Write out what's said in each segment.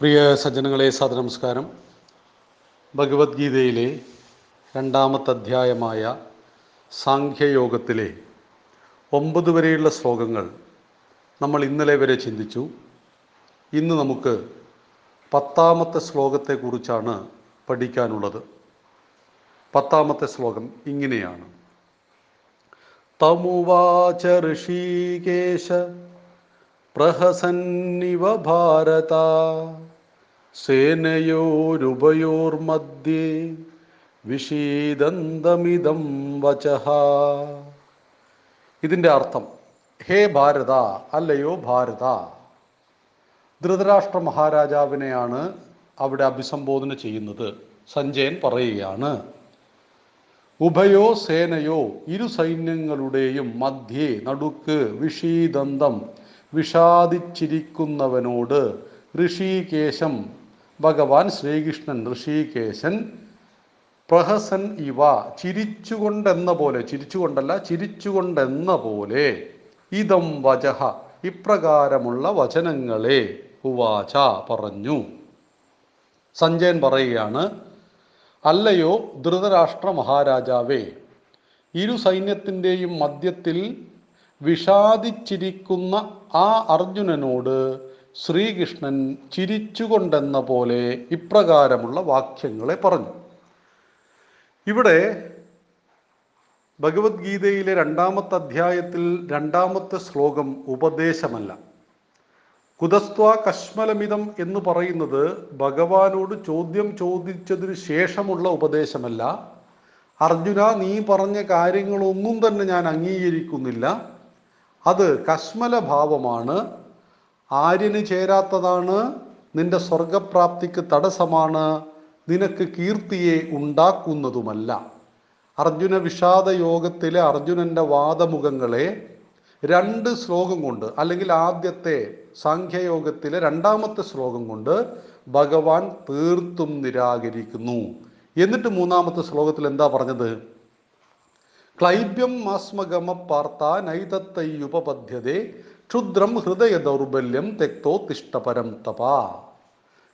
പ്രിയ സജ്ജനങ്ങളെ സദനമസ്കാരം ഭഗവത്ഗീതയിലെ രണ്ടാമത്തെ അധ്യായമായ സാഖ്യയോഗത്തിലെ ഒമ്പത് വരെയുള്ള ശ്ലോകങ്ങൾ നമ്മൾ ഇന്നലെ വരെ ചിന്തിച്ചു. ഇന്ന് നമുക്ക് പത്താമത്തെ ശ്ലോകത്തെക്കുറിച്ചാണ് പഠിക്കാനുള്ളത്. പത്താമത്തെ ശ്ലോകം ഇങ്ങനെയാണ്. തമുവാച ഋഷികേശ പ്രഹസന്നിവ ഭാരത. സേനയോരുഭയോർമധ്യേ വിഷീദന്തമിതം വചഹ ഇതിന്റെ അർത്ഥം ഹേ ഭാരത അല്ലയോ ഭാരത. ധൃതരാഷ്ട്ര മഹാരാജാവിനെയാണ് അവിടെ അഭിസംബോധന ചെയ്യുന്നത്. സഞ്ജയൻ പറയുകയാണ് ഉഭയോ സേനയോ ഇരു സൈന്യങ്ങളുടെയും മധ്യേ നടുക്ക് വിഷീദന്തം വിഷാദിച്ചിരിക്കുന്നവനോട് ഋഷികേശം ഭഗവാൻ ശ്രീകൃഷ്ണൻ ഋഷികേശൻ പ്രഹസൻ ഇവ ചിരിച്ചുകൊണ്ടെന്ന പോലെ ചിരിച്ചുകൊണ്ടല്ല ചിരിച്ചുകൊണ്ടെന്ന പോലെ ഇതം വചഹ ഇപ്രകാരമുള്ള വചനങ്ങളെ ഉവാച പറഞ്ഞു. സഞ്ജയൻ പറയുകയാണ് അല്ലയോ ധൃതരാഷ്ട്ര മഹാരാജാവേ ഇരു സൈന്യത്തിന്റെയും മധ്യത്തിൽ വിഷാദിച്ചിരിക്കുന്ന ആ അർജുനനോട് ശ്രീകൃഷ്ണൻ ചിരിച്ചുകൊണ്ടെന്ന പോലെ ഇപ്രകാരമുള്ള വാക്യങ്ങളെ പറഞ്ഞു. ഇവിടെ ഭഗവത്ഗീതയിലെ രണ്ടാമത്തെ അധ്യായത്തിൽ രണ്ടാമത്തെ ശ്ലോകം ഉപദേശമല്ല. കുതസ്ത്വ കശ്മലമിതം എന്ന് പറയുന്നത് ഭഗവാനോട് ചോദ്യം ചോദിച്ചതിന് ശേഷമുള്ള ഉപദേശമല്ല. അർജുന നീ പറഞ്ഞ കാര്യങ്ങളൊന്നും തന്നെ ഞാൻ അംഗീകരിക്കുന്നില്ല. അത് കശ്മല ഭാവമാണ് ആര്യന് ചേരാത്തതാണ്. നിന്റെ സ്വർഗപ്രാപ്തിക്ക് തടസ്സമാണ്. നിനക്ക് കീർത്തിയെ ഉണ്ടാക്കുന്നതുമല്ല. അർജുന വിഷാദ യോഗത്തിലെ അർജുനന്റെ വാദമുഖങ്ങളെ രണ്ട് ശ്ലോകം കൊണ്ട് അല്ലെങ്കിൽ ആദ്യത്തെ സാഖ്യയോഗത്തിലെ രണ്ടാമത്തെ ശ്ലോകം കൊണ്ട് ഭഗവാൻ തീർത്തും നിരാകരിക്കുന്നു. എന്നിട്ട് മൂന്നാമത്തെ ശ്ലോകത്തിൽ എന്താ പറഞ്ഞത്? ക്ലൈബ്യം മാസ്മഗമ പാർത്ത നൈതത്തൈയുപപദ്ധ്യതേ ക്ഷുദ്രം ഹൃദയ ദൗർബല്യം തെക്തോ തിഷ്ടപരം തപ.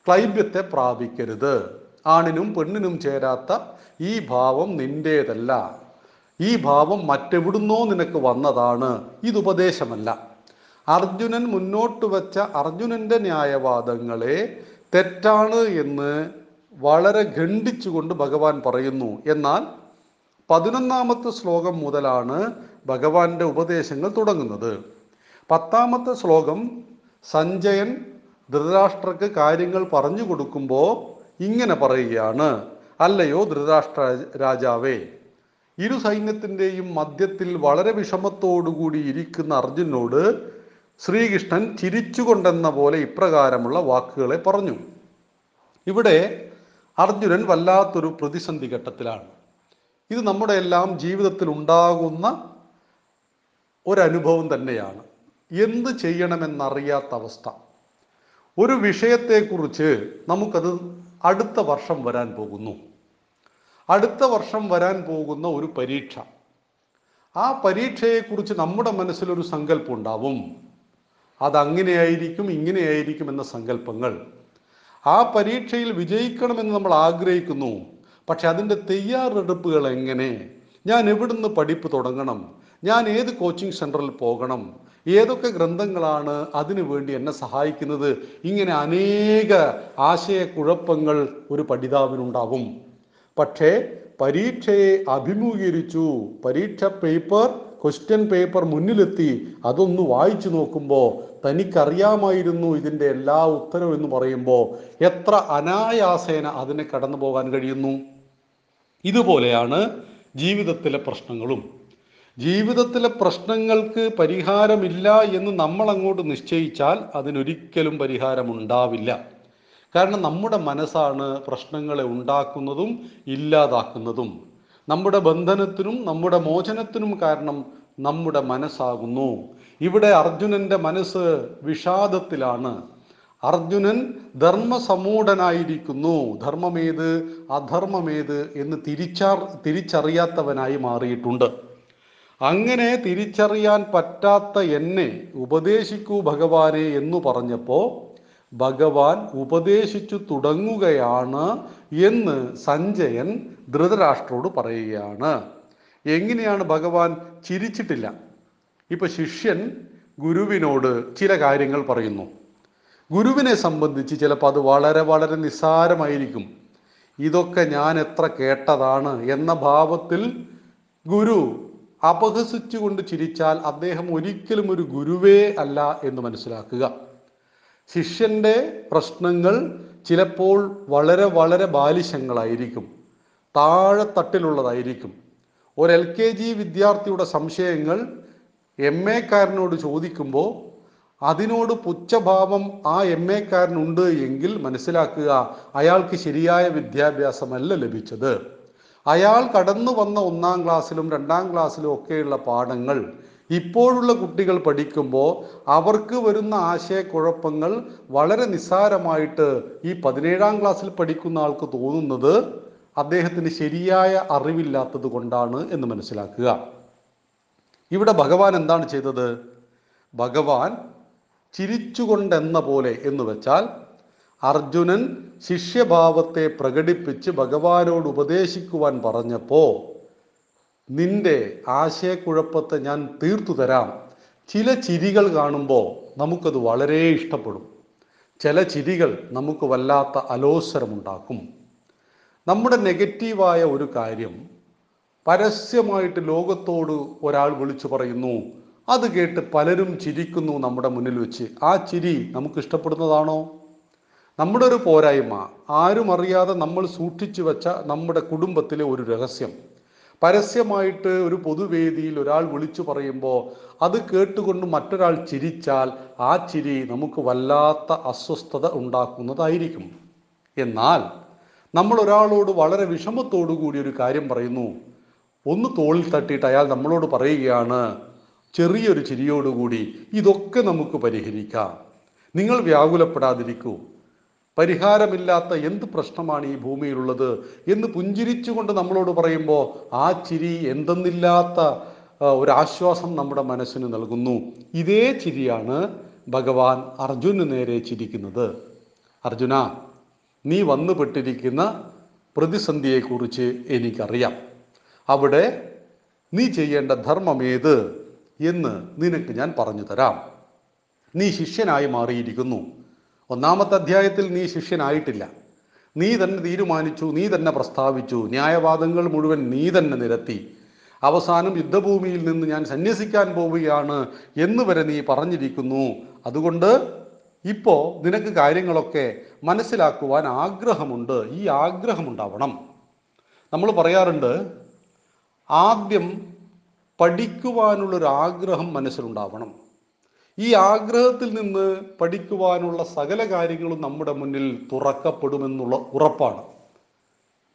ക്ലൈബ്യത്തെ പ്രാപിക്കരുത്. ആണിനും പെണ്ണിനും ചേരാത്ത ഈ ഭാവം നിന്റേതല്ല. ഈ ഭാവം മറ്റെവിടുന്നോ നിനക്ക് വന്നതാണ്. ഇതുപദേശമല്ല. അർജുനൻ മുന്നോട്ട് വെച്ച അർജുനന്റെ ന്യായവാദങ്ങളെ തെറ്റാണ് എന്ന് വളരെ ഖണ്ഡിച്ചുകൊണ്ട് ഭഗവാൻ പറയുന്നു. എന്നാൽ പതിനൊന്നാമത്തെ ശ്ലോകം മുതലാണ് ഭഗവാന്റെ ഉപദേശങ്ങൾ തുടങ്ങുന്നത്. പത്താമത്തെ ശ്ലോകം സഞ്ജയൻ ധൃതരാഷ്ട്രക്ക് കാര്യങ്ങൾ പറഞ്ഞു കൊടുക്കുമ്പോൾ ഇങ്ങനെ പറയുകയാണ് അല്ലയോ ധൃതരാഷ്ട്ര രാജാവേ ഇരു സൈന്യത്തിന്റെയും മധ്യത്തിൽ വളരെ വിഷമത്തോടുകൂടി ഇരിക്കുന്ന അർജുനോട് ശ്രീകൃഷ്ണൻ ചിരിച്ചുകൊണ്ടെന്ന പോലെ ഇപ്രകാരമുള്ള വാക്കുകളെ പറഞ്ഞു. ഇവിടെ അർജുനൻ വല്ലാത്തൊരു പ്രതിസന്ധി ഘട്ടത്തിലാണ്. ഇത് നമ്മുടെ എല്ലാം ജീവിതത്തിൽ ഉണ്ടാകുന്ന ഒരനുഭവം തന്നെയാണ്. എന്ത് ചെയ്യണമെന്നറിയാത്ത അവസ്ഥ. ഒരു വിഷയത്തെക്കുറിച്ച് നമുക്കത് അടുത്ത വർഷം വരാൻ പോകുന്നു. അടുത്ത വർഷം വരാൻ പോകുന്ന ഒരു പരീക്ഷ. ആ പരീക്ഷയെക്കുറിച്ച് നമ്മുടെ മനസ്സിലൊരു സങ്കല്പം ഉണ്ടാവും അതങ്ങനെയായിരിക്കും ഇങ്ങനെയായിരിക്കും എന്ന സങ്കല്പങ്ങൾ. ആ പരീക്ഷയിൽ വിജയിക്കണമെന്ന് നമ്മൾ ആഗ്രഹിക്കുന്നു. പക്ഷെ അതിന്റെ തയ്യാറെടുപ്പുകൾ എങ്ങനെ? ഞാൻ എവിടുന്ന് പഠിപ്പ് തുടങ്ങണം? ഞാൻ ഏത് കോച്ചിങ് സെന്ററിൽ പോകണം? ഏതൊക്കെ ഗ്രന്ഥങ്ങളാണ് അതിനു വേണ്ടി എന്നെ സഹായിക്കുന്നത്? ഇങ്ങനെ അനേക ആശയക്കുഴപ്പങ്ങൾ ഒരു പഠിതാവിനുണ്ടാവും. പക്ഷേ പരീക്ഷയെ അഭിമുഖീകരിച്ചു. പരീക്ഷ പേപ്പർ ക്വസ്റ്റ്യൻ പേപ്പർ മുന്നിലെത്തി. അതൊന്ന് വായിച്ചു നോക്കുമ്പോൾ തനിക്കറിയാമായിരുന്നു ഇതിന്റെ എല്ലാ ഉത്തരവും എന്ന് പറയുമ്പോൾ എത്ര അനായാസേന അതിനെ കടന്നു പോകാൻ കഴിയുന്നു? ഇതുപോലെയാണ് ജീവിതത്തിലെ പ്രശ്നങ്ങളും. ജീവിതത്തിലെ പ്രശ്നങ്ങൾക്ക് പരിഹാരമില്ല എന്ന് നമ്മൾ അങ്ങോട്ട് നിശ്ചയിച്ചാൽ അതിനൊരിക്കലും പരിഹാരമുണ്ടാവില്ല. കാരണം നമ്മുടെ മനസ്സാണ് പ്രശ്നങ്ങളെ ഉണ്ടാക്കുന്നതും ഇല്ലാതാക്കുന്നതും. നമ്മുടെ ബന്ധനത്തിനും നമ്മുടെ മോചനത്തിനും കാരണം നമ്മുടെ മനസ്സാകുന്നു. ഇവിടെ അർജുനന്റെ മനസ്സ് വിഷാദത്തിലാണ്. അർജുനൻ ധർമ്മസമൂഢനായിരിക്കുന്നു. ധർമ്മമേത്? അധർമ്മമേത്? എന്ന് തിരിച്ചർ തിരിച്ചറിയാത്തവനായി മാറിയിട്ടുണ്ട്. അങ്ങനെ തിരിച്ചറിയാൻ പറ്റാത്ത എന്നെ ഉപദേശിക്കൂ ഭഗവാനെ എന്ന് പറഞ്ഞപ്പോൾ ഭഗവാൻ ഉപദേശിച്ചു തുടങ്ങുകയാണ് എന്ന് സഞ്ജയൻ ധൃതരാഷ്ട്രോട് പറയുകയാണ്. എങ്ങനെയാണ് ഭഗവാൻ ചിരിച്ചിട്ടില്ല? ഇപ്പൊ ശിഷ്യൻ ഗുരുവിനോട് ചില കാര്യങ്ങൾ പറയുന്നു. ഗുരുവിനെ സംബന്ധിച്ച് ചിലപ്പോൾ അത് വളരെ വളരെ നിസ്സാരമായിരിക്കും. ഇതൊക്കെ ഞാൻ എത്ര കേട്ടതാണ് എന്ന ഭാവത്തിൽ ഗുരു അപഹസിച്ചുകൊണ്ട് ചിരിച്ചാൽ അദ്ദേഹം ഒരിക്കലും ഒരു ഗുരുവേ അല്ല എന്ന് മനസ്സിലാക്കുക. ശിഷ്യന്റെ പ്രശ്നങ്ങൾ ചിലപ്പോൾ വളരെ വളരെ ബാലിശങ്ങളായിരിക്കും. താഴെത്തട്ടിലുള്ളതായിരിക്കും. ഒരു എൽ കെ ജി വിദ്യാർത്ഥിയുടെ സംശയങ്ങൾ എം എക്കാരനോട് ചോദിക്കുമ്പോൾ അതിനോട് പുച്ഛഭാവം ആ എം എക്കാരനുണ്ട് എങ്കിൽ മനസ്സിലാക്കുക അയാൾക്ക് ശരിയായ വിദ്യാഭ്യാസമല്ല ലഭിച്ചത്. അയാൾ കടന്നു വന്ന ഒന്നാം ക്ലാസ്സിലും രണ്ടാം ക്ലാസ്സിലും ഒക്കെയുള്ള പാഠങ്ങൾ ഇപ്പോഴുള്ള കുട്ടികൾ പഠിക്കുമ്പോൾ അവർക്ക് വരുന്ന ആശയക്കുഴപ്പങ്ങൾ വളരെ നിസ്സാരമായിട്ട് ഈ പതിനേഴാം ക്ലാസ്സിൽ പഠിക്കുന്ന ആൾക്ക് തോന്നുന്നത് അദ്ദേഹത്തിന് ശരിയായ അറിവില്ലാത്തത് കൊണ്ടാണ് എന്ന് മനസ്സിലാക്കുക. ഇവിടെ ഭഗവാൻ എന്താണ് ചെയ്തത്? ഭഗവാൻ ചിരിച്ചുകൊണ്ടെന്ന പോലെ എന്ന് വെച്ചാൽ അർജുനൻ ശിഷ്യഭാവത്തെ പ്രകടിപ്പിച്ച് ഭഗവാനോട് ഉപദേശിക്കുവാൻ പറഞ്ഞപ്പോ നിന്റെ ആശയക്കുഴപ്പത്തെ ഞാൻ തീർത്തു തരാം. ചില ചിരികൾ കാണുമ്പോൾ നമുക്കത് വളരെ ഇഷ്ടപ്പെടും. ചില ചിരികൾ നമുക്ക് വല്ലാത്ത അലോസരമുണ്ടാക്കും. നമ്മുടെ നെഗറ്റീവായ ഒരു കാര്യം പരസ്യമായിട്ട് ലോകത്തോട് ഒരാൾ വിളിച്ചു പറയുന്നു അത് കേട്ട് പലരും ചിരിക്കുന്നു നമ്മുടെ മുന്നിൽ വെച്ച്. ആ ചിരി നമുക്ക് ഇഷ്ടപ്പെടുന്നതാണോ? നമ്മുടെ ഒരു പോരായ്മ. ആരും അറിയാതെ നമ്മൾ സൂക്ഷിച്ചു വെച്ച നമ്മുടെ കുടുംബത്തിലെ ഒരു രഹസ്യം. പരസ്യമായിട്ട് ഒരു പൊതുവേദിയിൽ ഒരാൾ വിളിച്ചു പറയുമ്പോൾ അത് കേട്ടുകൊണ്ട് മറ്റൊരാൾ ചിരിച്ചാൽ ആ ചിരി നമുക്ക് വല്ലാത്ത അസ്വസ്ഥത ഉണ്ടാക്കുന്നതായിരിക്കും. എന്നാൽ നമ്മൾ ഒരാളോട് വളരെ വിഷമത്തോടു കൂടി ഒരു കാര്യം പറയുന്നു. ഒന്ന് തോളിൽ തട്ടിയിട്ട് അയാൾ നമ്മളോട് പറയുകയാണ് ചെറിയൊരു ചിരിയോടുകൂടി ഇതൊക്കെ നമുക്ക് പരിഹരിക്കാം. നിങ്ങൾ വ്യാകുലപ്പെടാതിരിക്കൂ. പരിഹാരമില്ലാത്ത എന്ത് പ്രശ്നമാണ് ഈ ഭൂമിയിലുള്ളത് എന്ന് പുഞ്ചിരിച്ചുകൊണ്ട് നമ്മളോട് പറയുമ്പോൾ ആ ചിരി എന്തെന്നില്ലാത്ത ഒരാശ്വാസം നമ്മുടെ മനസ്സിന് നൽകുന്നു. ഇതേ ചിരിയാണ് ഭഗവാൻ അർജുന് നേരെ ചിരിക്കുന്നത്. അർജുന നീ വന്നുപെട്ടിരിക്കുന്ന പ്രതിസന്ധിയെക്കുറിച്ച് എനിക്കറിയാം. അവിടെ നീ ചെയ്യേണ്ട ധർമ്മമേത് എന്ന് നിനക്ക് ഞാൻ പറഞ്ഞു തരാം. നീ ശിഷ്യനായി മാറിയിരിക്കുന്നു. ഒന്നാമത്തെ അധ്യായത്തിൽ നീ ശിഷ്യനായിട്ടില്ല. നീ തന്നെ തീരുമാനിച്ചു നീ തന്നെ പ്രസ്താവിച്ചു. ന്യായവാദങ്ങൾ മുഴുവൻ നീ തന്നെ നിരത്തി. അവസാനം യുദ്ധഭൂമിയിൽ നിന്ന് ഞാൻ സന്യസിക്കാൻ പോവുകയാണ് എന്ന് വരെ നീ പറഞ്ഞിരിക്കുന്നു. അതുകൊണ്ട് ഇപ്പോൾ നിനക്ക് കാര്യങ്ങളൊക്കെ മനസ്സിലാക്കുവാൻ ആഗ്രഹമുണ്ട്. ഈ ആഗ്രഹമുണ്ടാവണം. നമ്മൾ പറയാറുണ്ട് ആദ്യം പഠിക്കുവാനുള്ളൊരു ആഗ്രഹം മനസ്സിലുണ്ടാവണം. ഈ ആഗ്രഹത്തിൽ നിന്ന് പഠിക്കുവാനുള്ള സകല കാര്യങ്ങളും നമ്മുടെ മുന്നിൽ തുറക്കപ്പെടുമെന്നുള്ള ഉറപ്പാണ്.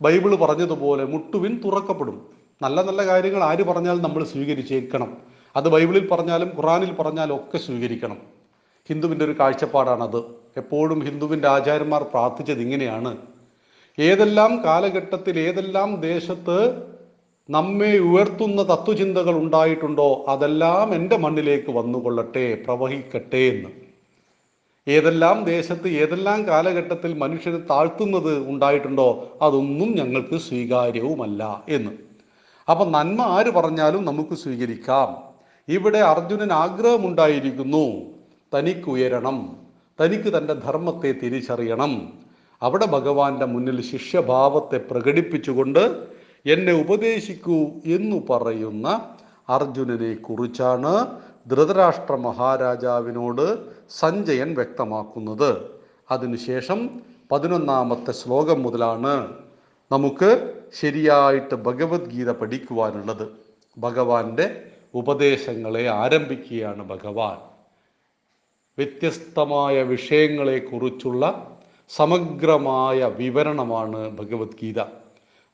ബൈബിൾ പറഞ്ഞതുപോലെ മുട്ടുവിൻ തുറക്കപ്പെടും. നല്ല നല്ല കാര്യങ്ങൾ ആര് പറഞ്ഞാലും നമ്മൾ സ്വീകരിച്ചേക്കണം. അത് ബൈബിളിൽ പറഞ്ഞാലും ഖുറാനിൽ പറഞ്ഞാലും ഒക്കെ സ്വീകരിക്കണം. ഹിന്ദുവിന്റെ ഒരു കാഴ്ചപ്പാടാണത്. എപ്പോഴും ഹിന്ദുവിന്റെ ആചാര്യന്മാർ പ്രാർത്ഥിച്ചത് ഇങ്ങനെയാണ് ഏതെല്ലാം കാലഘട്ടത്തിൽ ഏതെല്ലാം ദേശത്ത് നമ്മെ ഉയർത്തുന്ന തത്വചിന്തകൾ ഉണ്ടായിട്ടുണ്ടോ? അതെല്ലാം എന്റെ മണ്ണിലേക്ക് വന്നുകൊള്ളട്ടെ പ്രവഹിക്കട്ടെ എന്ന്. ഏതെല്ലാം ദേശത്ത് ഏതെല്ലാം കാലഘട്ടത്തിൽ മനുഷ്യരെ താഴ്ത്തുന്നത് ഉണ്ടായിട്ടുണ്ടോ? അതൊന്നും ഞങ്ങൾക്ക് സ്വീകാര്യവുമല്ല എന്ന്. അപ്പൊ നന്മ ആര് പറഞ്ഞാലും നമുക്ക് സ്വീകരിക്കാം. ഇവിടെ അർജുനൻ ആഗ്രഹമുണ്ടായിരിക്കുന്നു തനിക്ക് ഉയരണം തനിക്ക് തന്റെ ധർമ്മത്തെ തിരിച്ചറിയണം. അവിടെ ഭഗവാന്റെ മുന്നിൽ ശിഷ്യഭാവത്തെ പ്രകടിപ്പിച്ചുകൊണ്ട് എന്നെ ഉപദേശിക്കൂ എന്നു പറയുന്ന അർജുനനെ കുറിച്ചാണ് ധൃതരാഷ്ട്ര മഹാരാജാവിനോട് സഞ്ജയൻ വ്യക്തമാക്കുന്നത്. അതിനുശേഷം പതിനൊന്നാമത്തെ ശ്ലോകം മുതലാണ് നമുക്ക് ശരിയായിട്ട് ഭഗവത്ഗീത പഠിക്കുവാനുള്ളത്. ഭഗവാന്റെ ഉപദേശങ്ങളെ ആരംഭിക്കുകയാണ് ഭഗവാൻ. വ്യത്യസ്തമായ വിഷയങ്ങളെക്കുറിച്ചുള്ള സമഗ്രമായ വിവരണമാണ് ഭഗവത്ഗീത.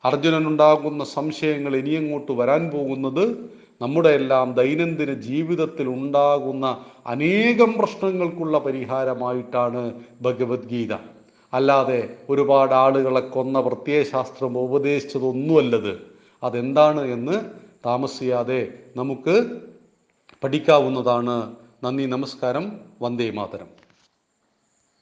അർജുനനുണ്ടാകുന്ന സംശയങ്ങൾ ഇനിയങ്ങോട്ട് വരാൻ പോകുന്നത്? നമ്മുടെ എല്ലാം ദൈനംദിന ജീവിതത്തിൽ ഉണ്ടാകുന്ന അനേകം പ്രശ്നങ്ങൾക്കുള്ള പരിഹാരമായിട്ടാണ് ഭഗവത്ഗീത. അല്ലാതെ ഒരുപാട് ആളുകളെ കൊന്ന പ്രത്യയശാസ്ത്രം ഉപദേശിച്ചതൊന്നുമല്ലത്. അതെന്താണ് എന്ന് താമസിയാതെ നമുക്ക് പഠിക്കാവുന്നതാണ്. നന്ദി നമസ്കാരം. വന്ദേ മാതരം.